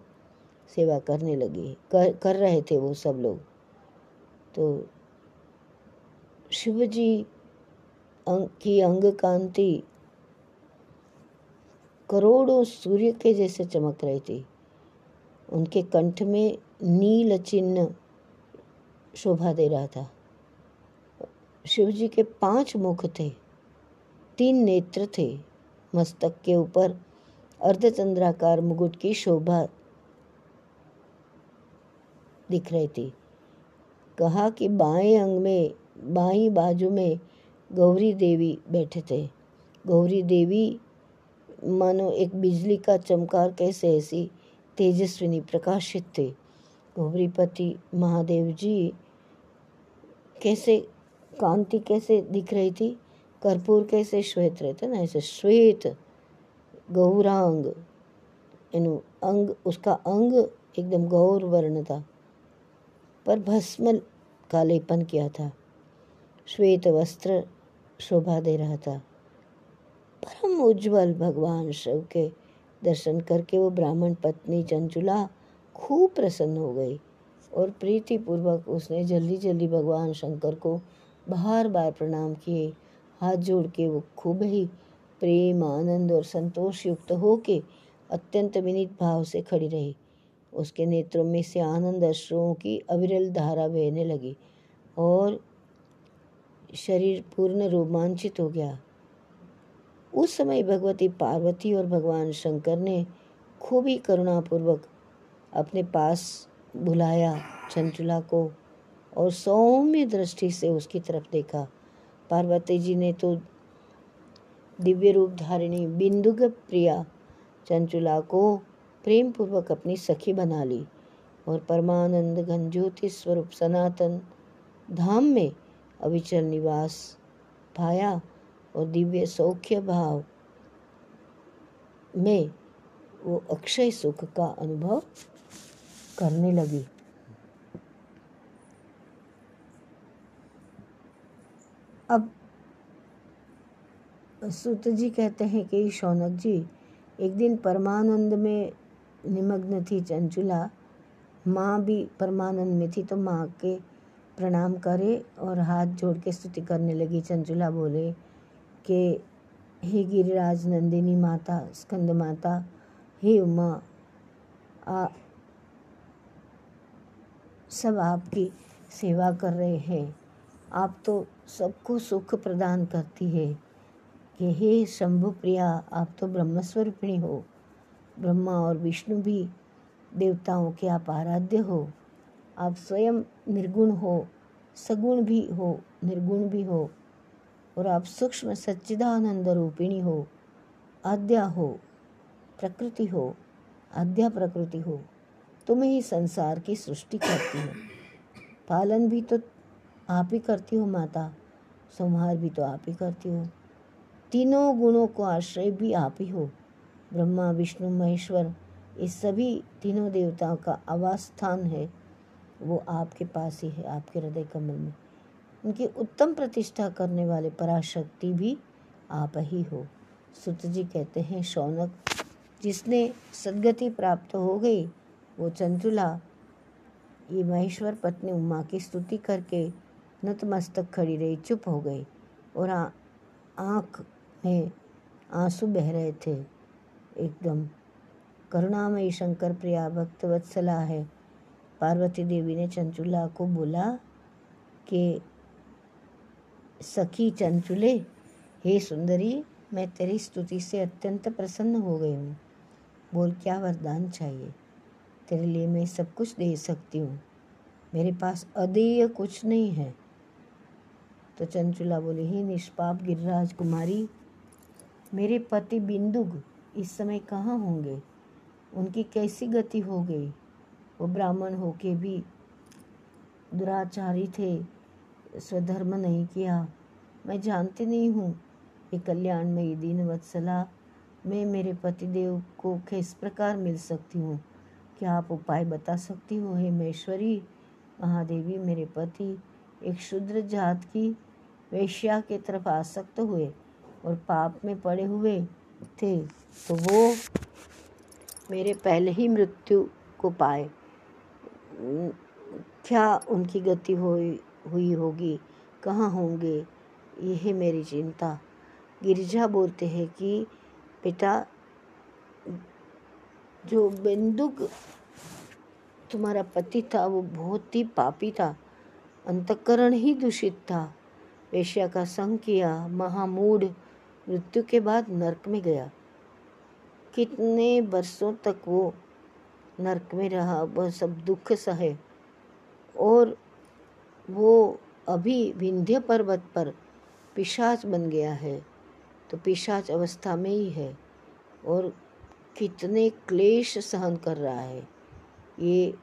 सेवा करने लगी। कर कर रहे थे वो सब लोग। तो शिव जी अंग, की अंग कांति करोड़ों सूर्य के जैसे चमक रही थी। उनके कंठ में नील चिन्ह शोभा दे रहा था। शिव जी के पाँच मुख थे, तीन नेत्र थे, मस्तक के ऊपर अर्धचंद्राकार मुकुट की शोभा दिख रही थी। कहा कि बाएँ अंग में, बाई बाजू में गौरी देवी बैठे थे। गौरी देवी, मानो एक बिजली का चमकार कैसे ऐसी तेजस्विनी प्रकाशित थे। गौरीपति महादेव जी, कैसे कांति कैसे दिख रही थी? कर्पूर कैसे श्वेत रहते ना? ऐसे श्वेत गौरांग, इन अंग, उसका अंग एकदम गौर वर्ण था, पर भस्म का लेपन किया था, श्वेत वस्त्र शोभा दे रहा था। परम उज्जवल भगवान शिव के दर्शन करके वो ब्राह्मण पत्नी चंचुला खूब प्रसन्न हो गई और प्रीति पूर्वक उसने जल्दी जल्दी भगवान शंकर को बार बार प्रणाम किए। हाथ जोड़ के वो खूब ही प्रेम, आनंद और संतोष युक्त हो के अत्यंत विनीत भाव से खड़ी रही। उसके नेत्रों में से आनंद अश्रुओं की अविरल धारा बहने लगी और शरीर पूर्ण रोमांचित हो गया। उस समय भगवती पार्वती और भगवान शंकर ने खूब ही करुणापूर्वक अपने पास बुलाया चंचुला को और सौम्य दृष्टि से उसकी तरफ़ देखा। पार्वती जी ने तो दिव्य रूप धारिणी बिंदुग प्रिया चंचुला को प्रेम पूर्वक अपनी सखी बना ली और परमानंद घन ज्योति स्वरूप सनातन धाम में अविचल निवास पाया और दिव्य सौख्य भाव में वो अक्षय सुख का अनुभव करने लगी। अब सूत जी कहते हैं कि शौनक जी एक दिन परमानंद में निमग्न थी चंचुला। माँ भी परमानंद में थी तो माँ के प्रणाम करे और हाथ जोड़ के स्तुति करने लगी। चंचुला बोले कि हे गिरिराज नंदिनी माता स्कंद माता हे उमा आ, सब आपकी सेवा कर रहे हैं। आप तो सबको सुख प्रदान करती है। कि हे शंभु प्रिया, आप तो ब्रह्मस्वरूपिणी हो। ब्रह्मा और विष्णु भी देवताओं के आप आराध्य हो। आप स्वयं निर्गुण हो, सगुण भी हो, निर्गुण भी हो। और आप सूक्ष्म सच्चिदानंद रूपिणी हो, आद्या हो, प्रकृति हो, आद्या प्रकृति हो। तुम ही संसार की सृष्टि करती हो। पालन भी तो आप ही करती हो माता, संहार भी तो आप ही करती हो। तीनों गुणों को आश्रय भी आप ही हो। ब्रह्मा, विष्णु, महेश्वर इस सभी तीनों देवताओं का आवास स्थान है। वो आपके पास ही है, आपके हृदय कमल में। उनकी उत्तम प्रतिष्ठा करने वाले पराशक्ति भी आप ही हो। सुत जी कहते हैं, शौनक, जिसने सदगति प्राप्त हो गई वो चंचुला, ये महेश्वर पत्नी उमा की स्तुति करके नतमस्तक खड़ी रही, चुप हो गई और आँख में आँसू बह रहे थे। एकदम करुणामयी शंकर प्रिया भक्त वत्सला है। पार्वती देवी ने चंचुला को बोला कि, सखी चंचुले, हे सुंदरी, मैं तेरी स्तुति से अत्यंत प्रसन्न हो गई हूँ। बोल, क्या वरदान चाहिए? तेरे लिए मैं सब कुछ दे सकती हूँ। मेरे पास अदेय कुछ नहीं है। तो चंचुला बोली, ही निष्पाप गिरिराज कुमारी मेरे पति बिंदुग इस समय कहाँ होंगे? उनकी कैसी गति हो गई? वो ब्राह्मण होके भी दुराचारी थे, स्वधर्म नहीं किया। मैं जानती नहीं हूँ ये कल्याणमयी दीन वत्सला मैं मेरे पतिदेव को किस प्रकार मिल सकती हूँ। क्या आप उपाय बता सकती हो? हे मेश्वरी महादेवी मेरे पति, एक शुद्र जात की वेश्या के तरफ़ आसक्त हुए और पाप में पड़े हुए थे तो वो मेरे पहले ही मृत्यु को पाए। क्या उनकी गति हुई हुई होगी? कहाँ होंगे? यह मेरी चिंता। गिरिजा बोलते हैं कि, पिता जो बिंदुक तुम्हारा पति था, वो बहुत ही पापी था, अंतकरण ही दूषित था। वेश्या का संग किया, महामूढ़, मृत्यु के बाद नरक में गया। कितने वर्षों तक वो नरक में रहा, वह सब दुख सहे। और वो अभी विंध्य पर्वत पर पिशाच बन गया है तो पिशाच अवस्था में ही है। और कितने क्लेश सहन कर रहा है। ये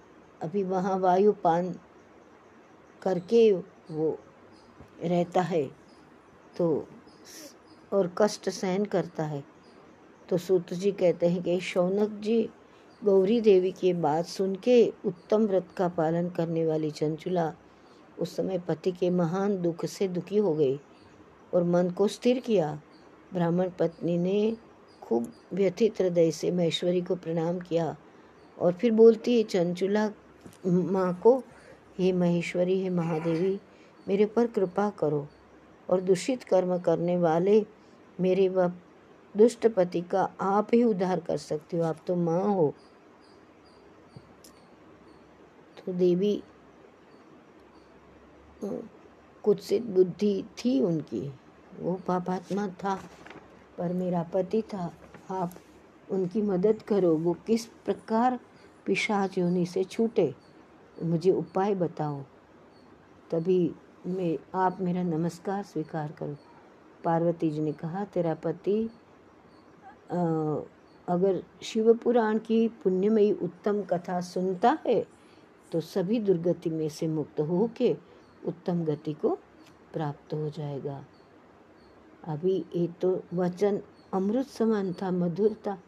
अभी वहाँ वायु पान करके वो रहता है तो और कष्ट सहन करता है। तो सूत जी कहते हैं कि, शौनक जी, गौरी देवी की बात सुन के उत्तम व्रत का पालन करने वाली चंचुला उस समय पति के महान दुख से दुखी हो गई और मन को स्थिर किया। ब्राह्मण पत्नी ने खूब व्यथित हृदय से महेश्वरी को प्रणाम किया और फिर बोलती है चंचुला माँ को, हे महेश्वरी, हे महादेवी, मेरे पर कृपा करो और दूषित कर्म करने वाले मेरे व दुष्ट पति का आप ही उद्धार कर सकते हो। आप तो माँ हो। तो देवी, कुत्सित बुद्धि थी उनकी। वो पापात्मा था। पर मेरा पति था। आप उनकी मदद करो। वो किस प्रकार पिशाच योनि से छूटे, मुझे उपाय बताओ। तभी मैं, आप मेरा नमस्कार स्वीकार करो। पार्वती जी ने कहा, तेरा पति अगर शिव पुराण की पुण्यमयी उत्तम कथा सुनता है तो सभी दुर्गति में से मुक्त हो के उत्तम गति को प्राप्त हो जाएगा। अभी ये तो वचन अमृत समान था, मधुर था।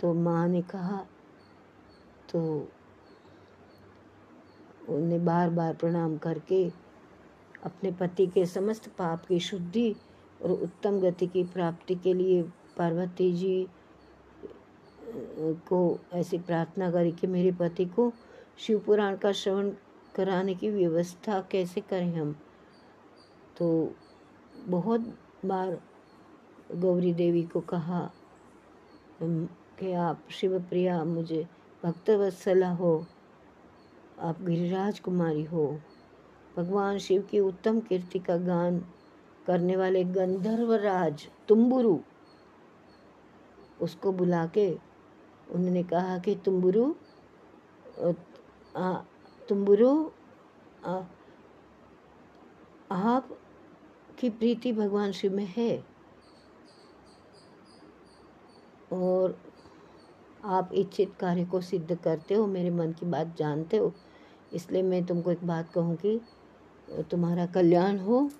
तो माँ ने कहा तो उन्हें बार बार प्रणाम करके अपने पति के समस्त पाप की शुद्धि और उत्तम गति की प्राप्ति के लिए पार्वती जी को ऐसी प्रार्थना करी कि मेरे पति को शिव पुराण का श्रवण कराने की व्यवस्था कैसे करें हम? तो बहुत बार गौरी देवी को कहा कि आप शिव प्रिया मुझे भक्तवत्सला हो, आप गिरिराज कुमारी हो। भगवान शिव की उत्तम कीर्ति का गान करने वाले गंधर्वराज तुम्बुरु। उसको बुला के उन्होंने कहा कि, तुम्बुरु तुम्बुरु आप की प्रीति भगवान शिव में है। और आप इच्छित कार्य को सिद्ध करते हो, मेरे मन की बात जानते हो, इसलिए मैं तुमको एक बात कहूँगी, तुम्हारा कल्याण हो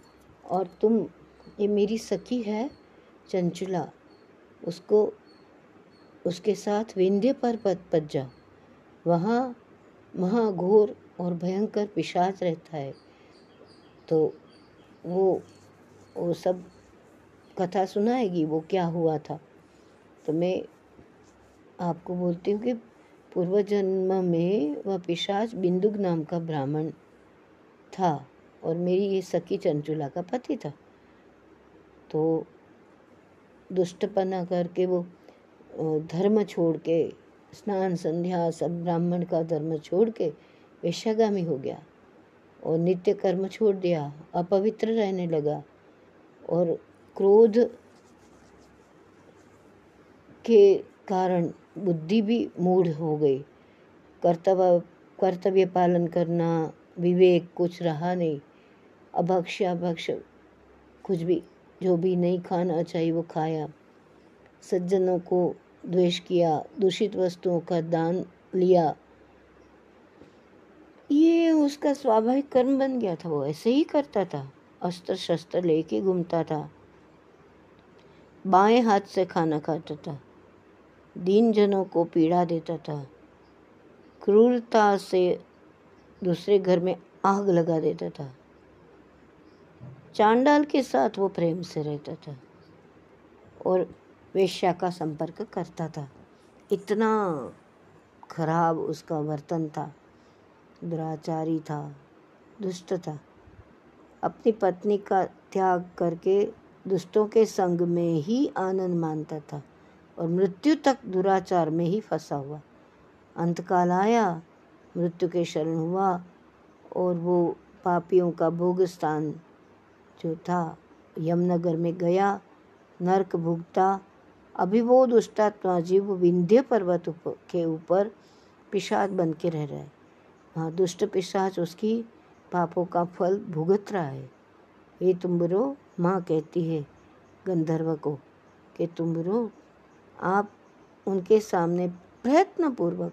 और तुम, ये मेरी सखी है चंचला, उसको, उसके साथ विंध्य पर पद पद जा। वहाँ महाघोर और भयंकर पिशाच रहता है। तो वो वो सब कथा सुनाएगी, वो क्या हुआ था? तो मैं आपको बोलती हूँ कि पूर्व जन्म में वह पिशाच बिंदुक नाम का ब्राह्मण था और मेरी ये सखी चंचुला का पति था। तो दुष्टपना करके वो धर्म छोड़ के, स्नान संध्या सब ब्राह्मण का धर्म छोड़ के वेश्यागामी हो गया और नित्य कर्म छोड़ दिया, अपवित्र रहने लगा। और क्रोध के कारण बुद्धि भी मूढ़ हो गई। कर्तव्य कर्तव्य पालन करना, विवेक कुछ रहा नहीं। अभक्ष अभक्ष कुछ भी, जो भी नहीं खाना चाहिए वो खाया। सज्जनों को द्वेष किया, दूषित वस्तुओं का दान लिया। ये उसका स्वाभाविक कर्म बन गया था, वो ऐसे ही करता था। अस्त्र शस्त्र लेके घूमता था। बाएँ हाथ से खाना खाता था। दीन जनों को पीड़ा देता था। क्रूरता से दूसरे घर में आग लगा देता था। चांडाल के साथ वो प्रेम से रहता था और वेश्या का संपर्क करता था। इतना खराब उसका वर्तन था। दुराचारी था, दुष्ट था। अपनी पत्नी का त्याग करके दुष्टों के संग में ही आनंद मानता था और मृत्यु तक दुराचार में ही फंसा हुआ। अंतकाल आया, मृत्यु के शरण हुआ और वो पापियों का भोग स्थान जो था यमनगर में गया, नरक भुगता। अभी वो दुष्टात्मा जीव विंध्य पर्वत के ऊपर पिशाच बन के रह रहा है। वहाँ दुष्ट पिशाच उसकी पापों का फल भुगत रहा है। ये तुम्बरो माँ कहती है गंधर्व को कि तुम्बरो, आप उनके सामने प्रयत्न पूर्वक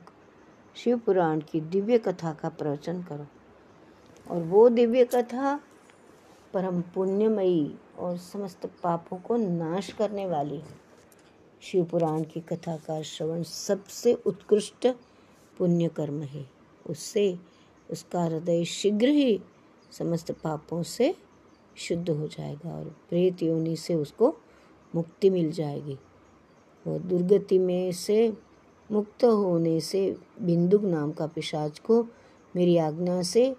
शिव पुराण की दिव्य कथा का प्रवचन करो। और वो दिव्य कथा परम पुण्यमयी और समस्त पापों को नाश करने वाली है। शिव पुराण की कथा का श्रवण सबसे उत्कृष्ट पुण्य कर्म है। उससे उसका हृदय शीघ्र ही समस्त पापों से शुद्ध हो जाएगा और प्रेत योनि से उसको मुक्ति मिल जाएगी। वो दुर्गति में से मुक्त होने से बिंदुक नाम का पिशाच को मेरी आज्ञा से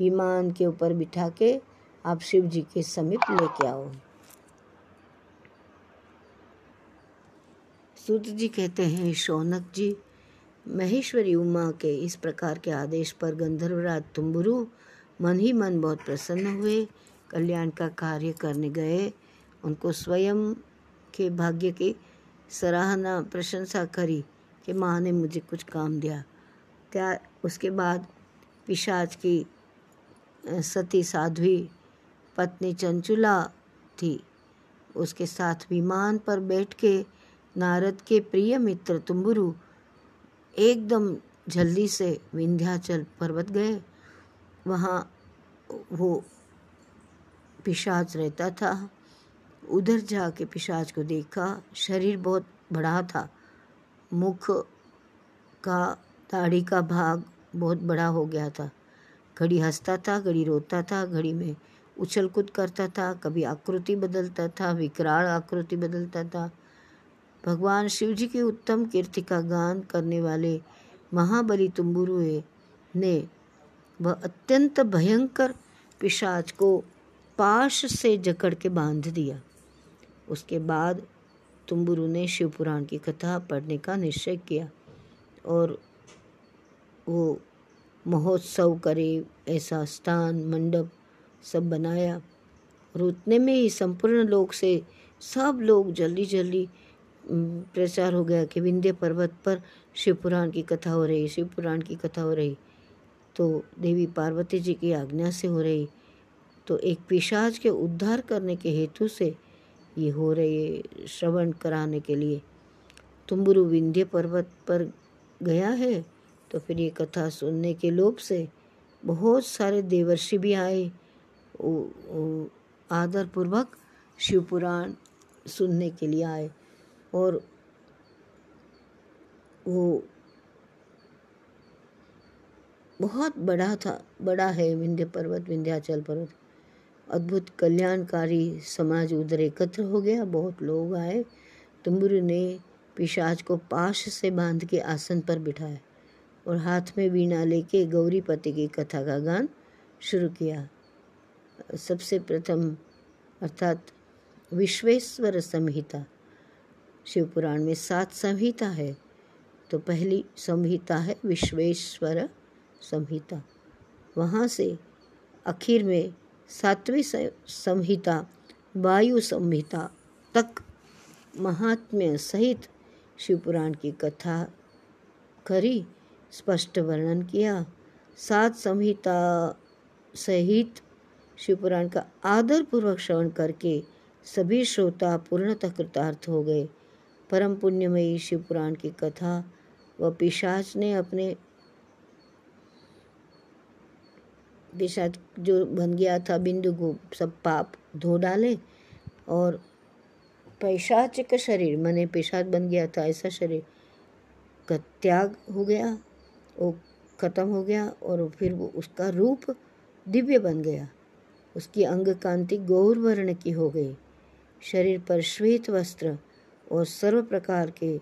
विमान के ऊपर बिठा के आप शिव जी के समीप लेके आओ। सूत जी कहते हैं, शौनक जी महेश्वरी उमा के इस प्रकार के आदेश पर गंधर्वराज तुम्बुरु मन ही मन बहुत प्रसन्न हुए। कल्याण का कार्य करने गए। उनको स्वयं के भाग्य की सराहना, प्रशंसा करी कि माँ ने मुझे कुछ काम दिया। क्या उसके बाद पिशाच की सती साध्वी, पत्नी चंचुला थी। उसके साथ विमान पर बैठ के नारद के प्रिय मित्र तुम्बुरु एकदम जल्दी से विंध्याचल पर्वत गए। वहाँ वो पिशाच रहता था। उधर जाके पिशाच को देखा, शरीर बहुत बड़ा था। मुख का, दाढ़ी का भाग बहुत बड़ा हो गया था। घड़ी हंसता था, घड़ी रोता था, घड़ी में उछल कूद करता था, कभी आकृति बदलता था, विकराल आकृति बदलता था। भगवान शिव जी की उत्तम कीर्ति का गान करने वाले महाबली तुम्बुरुए ने वह अत्यंत भयंकर पिशाच को पाश से जकड़ के बाँध दिया। उसके बाद तुम्बुरु ने शिव पुराण की कथा पढ़ने का निश्चय किया और वो महोत्सव करे, ऐसा स्थान, मंडप सब बनाया। और उतने में ही संपूर्ण लोग से सब लोग जल्दी जल्दी प्रचार हो गया कि विंध्य पर्वत पर शिव पुराण की कथा हो रही, शिव पुराण की कथा हो रही। तो देवी पार्वती जी की आज्ञा से हो रही। तो एक पिशाच के उद्धार करने के हेतु से ये हो रही है श्रवण कराने के लिए। तुम्बुरु विंध्य पर्वत पर गया है तो फिर ये कथा सुनने के लोभ से बहुत सारे देवर्षि भी आए। आदरपूर्वक शिव पुराण सुनने के लिए आए। और वो बहुत बड़ा था, बड़ा है विंध्य पर्वत, विंध्याचल पर्वत। अद्भुत कल्याणकारी समाज उधर एकत्र हो गया, बहुत लोग आए। तुम्बुरु ने पिशाच को पाश से बाँध के आसन पर बिठाया और हाथ में वीणा लेके गौरीपति की कथा का गान शुरू किया। सबसे प्रथम अर्थात विश्वेश्वर संहिता। शिव पुराण में सात संहिता है। तो पहली संहिता है विश्वेश्वर संहिता। वहाँ से आखिर में सातवीं संहिता, वायु संहिता तक महात्म्य सहित शिवपुराण की कथा करी, स्पष्ट वर्णन किया। सात संहिता सहित शिवपुराण का आदरपूर्वक श्रवण करके सभी श्रोता पूर्णतः कृतार्थ हो गए। परम पुण्यमयी शिव पुराण की कथा व पिशाच ने अपने पिशाच जो बन गया था, बिंदु को सब पाप धो डाले और पैशाच का शरीर, मने पिशाच बन गया था, ऐसा शरीर का त्याग हो गया, वो खत्म हो गया और फिर वो उसका रूप दिव्य बन गया। उसकी अंग कांति गौर वर्ण की हो गई। शरीर पर श्वेत वस्त्र और सर्व प्रकार के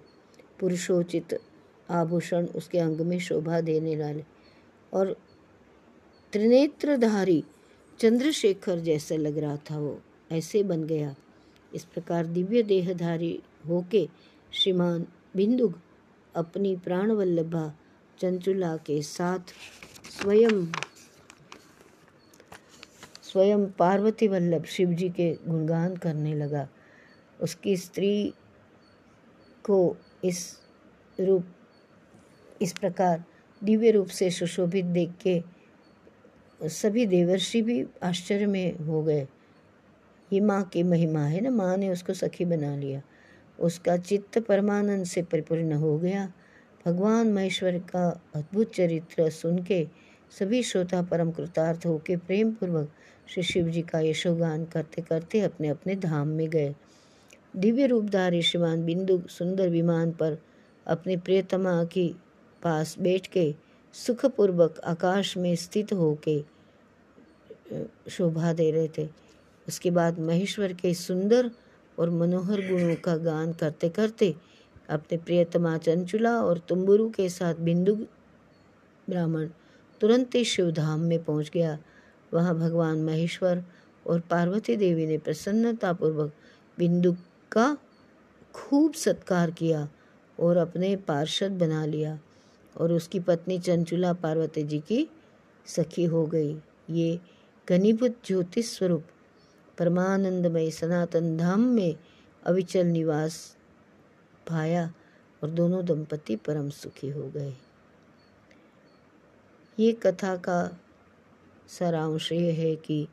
पुरुषोचित आभूषण उसके अंग में शोभा देने वाले। और त्रिनेत्रधारी चंद्रशेखर जैसा लग रहा था वो, ऐसे बन गया। इस प्रकार दिव्य देहधारी होके श्रीमान बिंदुग अपनी प्राणवल्लभा चंचुला के साथ स्वयं स्वयं पार्वती वल्लभ शिव जी के गुणगान करने लगा। उसकी स्त्री को इस रूप, इस प्रकार दिव्य रूप से सुशोभित देख के सभी देवर्षि भी आश्चर्य में हो गए। ये माँ की महिमा है ना, माँ ने उसको सखी बना लिया। उसका चित्त परमानंद से परिपूर्ण हो गया। भगवान महेश्वर का अद्भुत चरित्र सुन के सभी श्रोता परम कृतार्थ होकर प्रेम पूर्वक श्री शिव जी का यशोगान करते करते अपने अपने धाम में गए। दिव्य रूपधारी श्रीमान बिंदु सुंदर विमान पर अपनी प्रियतमा के पास बैठ के सुखपूर्वक आकाश में स्थित होके शोभा दे रहे थे। उसके बाद महेश्वर के सुंदर और मनोहर गुणों का गान करते करते अपने प्रियतमा चंचुला और तुम्बुरु के साथ बिंदु ब्राह्मण तुरंत ही शिवधाम में पहुँच गया। वहाँ भगवान महेश्वर और पार्वती देवी ने प्रसन्नतापूर्वक बिंदु का खूब सत्कार किया और अपने पार्षद बना लिया और उसकी पत्नी चंचुला पार्वती जी की सखी हो गई। ये घनीभूत ज्योतिष स्वरूप परमानंदमय सनातन धाम में अविचल निवास पाया और दोनों दंपति परम सुखी हो गए। ये कथा का सारांश ये है कि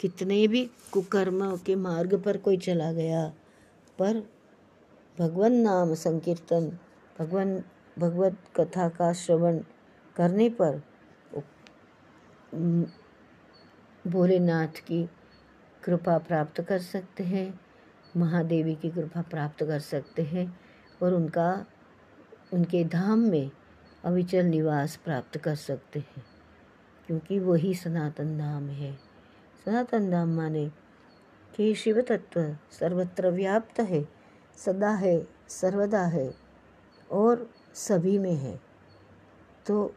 कितने भी कुकर्म के मार्ग पर कोई चला गया पर भगवान नाम संकीर्तन, भगवान, भगवत कथा का श्रवण करने पर भोलेनाथ की कृपा प्राप्त कर सकते हैं, महादेवी की कृपा प्राप्त कर सकते हैं और उनका, उनके धाम में अविचल निवास प्राप्त कर सकते हैं, क्योंकि वही सनातन धाम है। सनातन धाम माने कि शिव तत्व सर्वत्र व्याप्त है, सदा है, सर्वदा है और सभी में है। तो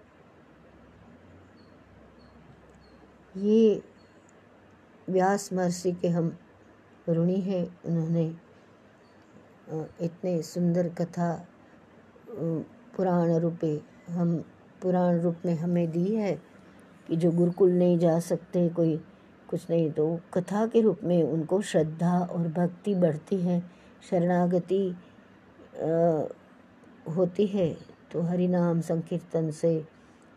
ये व्यास महर्षि के हम ऋणी हैं। उन्होंने इतने सुंदर कथा पुराण रूपे हम, पुराण रूप में हमें दी है कि जो गुरुकुल नहीं जा सकते, कोई कुछ नहीं तो कथा के रूप में उनको श्रद्धा और भक्ति बढ़ती है, शरणागति होती है तो हरि नाम संकीर्तन से,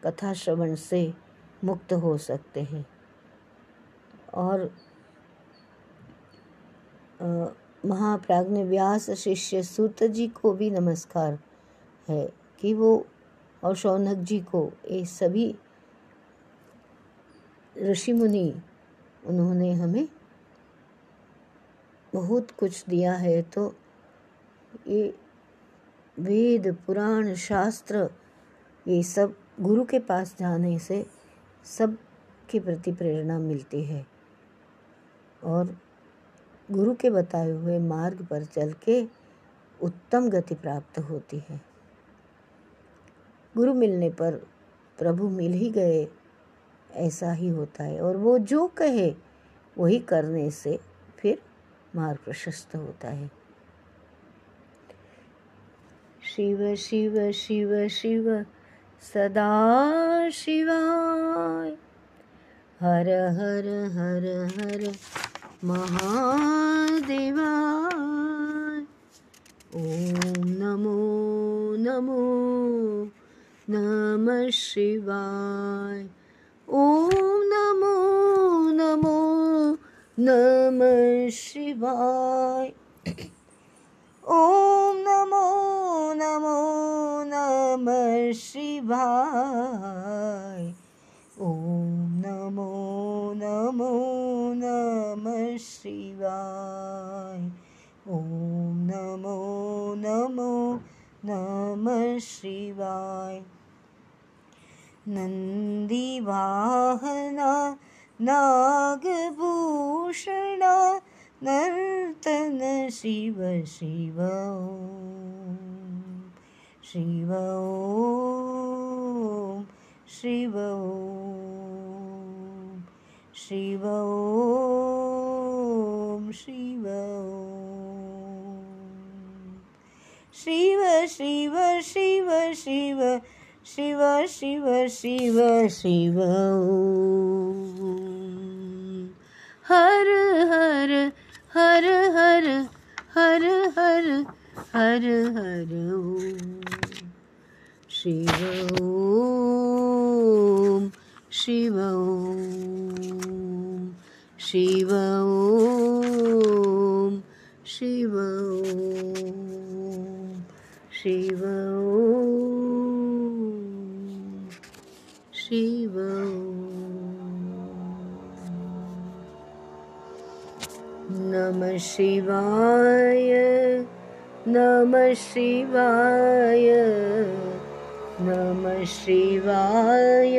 कथा श्रवण से मुक्त हो सकते हैं। और महाप्राज्ञ व्यास शिष्य सूत जी को भी नमस्कार है कि वो और शौनक जी को, ये सभी ऋषि मुनि उन्होंने हमें बहुत कुछ दिया है। तो ये वेद, पुराण, शास्त्र, ये सब गुरु के पास जाने से सब के प्रति प्रेरणा मिलती है। और गुरु के बताए हुए मार्ग पर चल के उत्तम गति प्राप्त होती है। गुरु मिलने पर प्रभु मिल ही गए। ऐसा ही होता है। और वो जो कहे, वही करने से फिर मार्ग प्रशस्त होता है। शिव शिव शिव शिव, सदा शिवाय। हर हर हर हर महादेवा ॐ नमो नमो, नमः शिवाय। ॐ नमो नमो नमः शिवाय। ॐ नमो नमो नमः शिवाय। ॐ नमो नमो नमः शिवाय। ॐ नमो नमो नमः शिवाय। नन्दिवाहना नागभूषणा नर्तन शिव शिव। शिव शिव शिव शिव शिव शिव शिव शिव शिव शिव शिव शिव हर हर हर हर हर हर हर हर शिव शिव शिव शिव शिव शिव। नमः शिवाय नमः शिवाय नमः शिवाय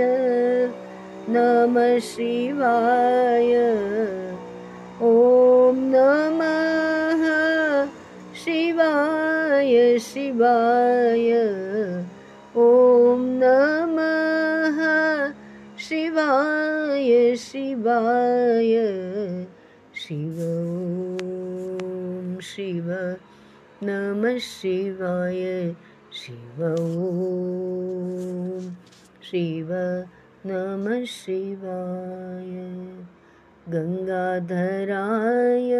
नमः शिवाय। ॐ नमः शिवाय शिवाय। ॐ नमः शिवाय शिवाय। शिव ॐ शिव नमः शिवाय। शिव ॐ शिव नमः शिवाय। गङ्गाधराय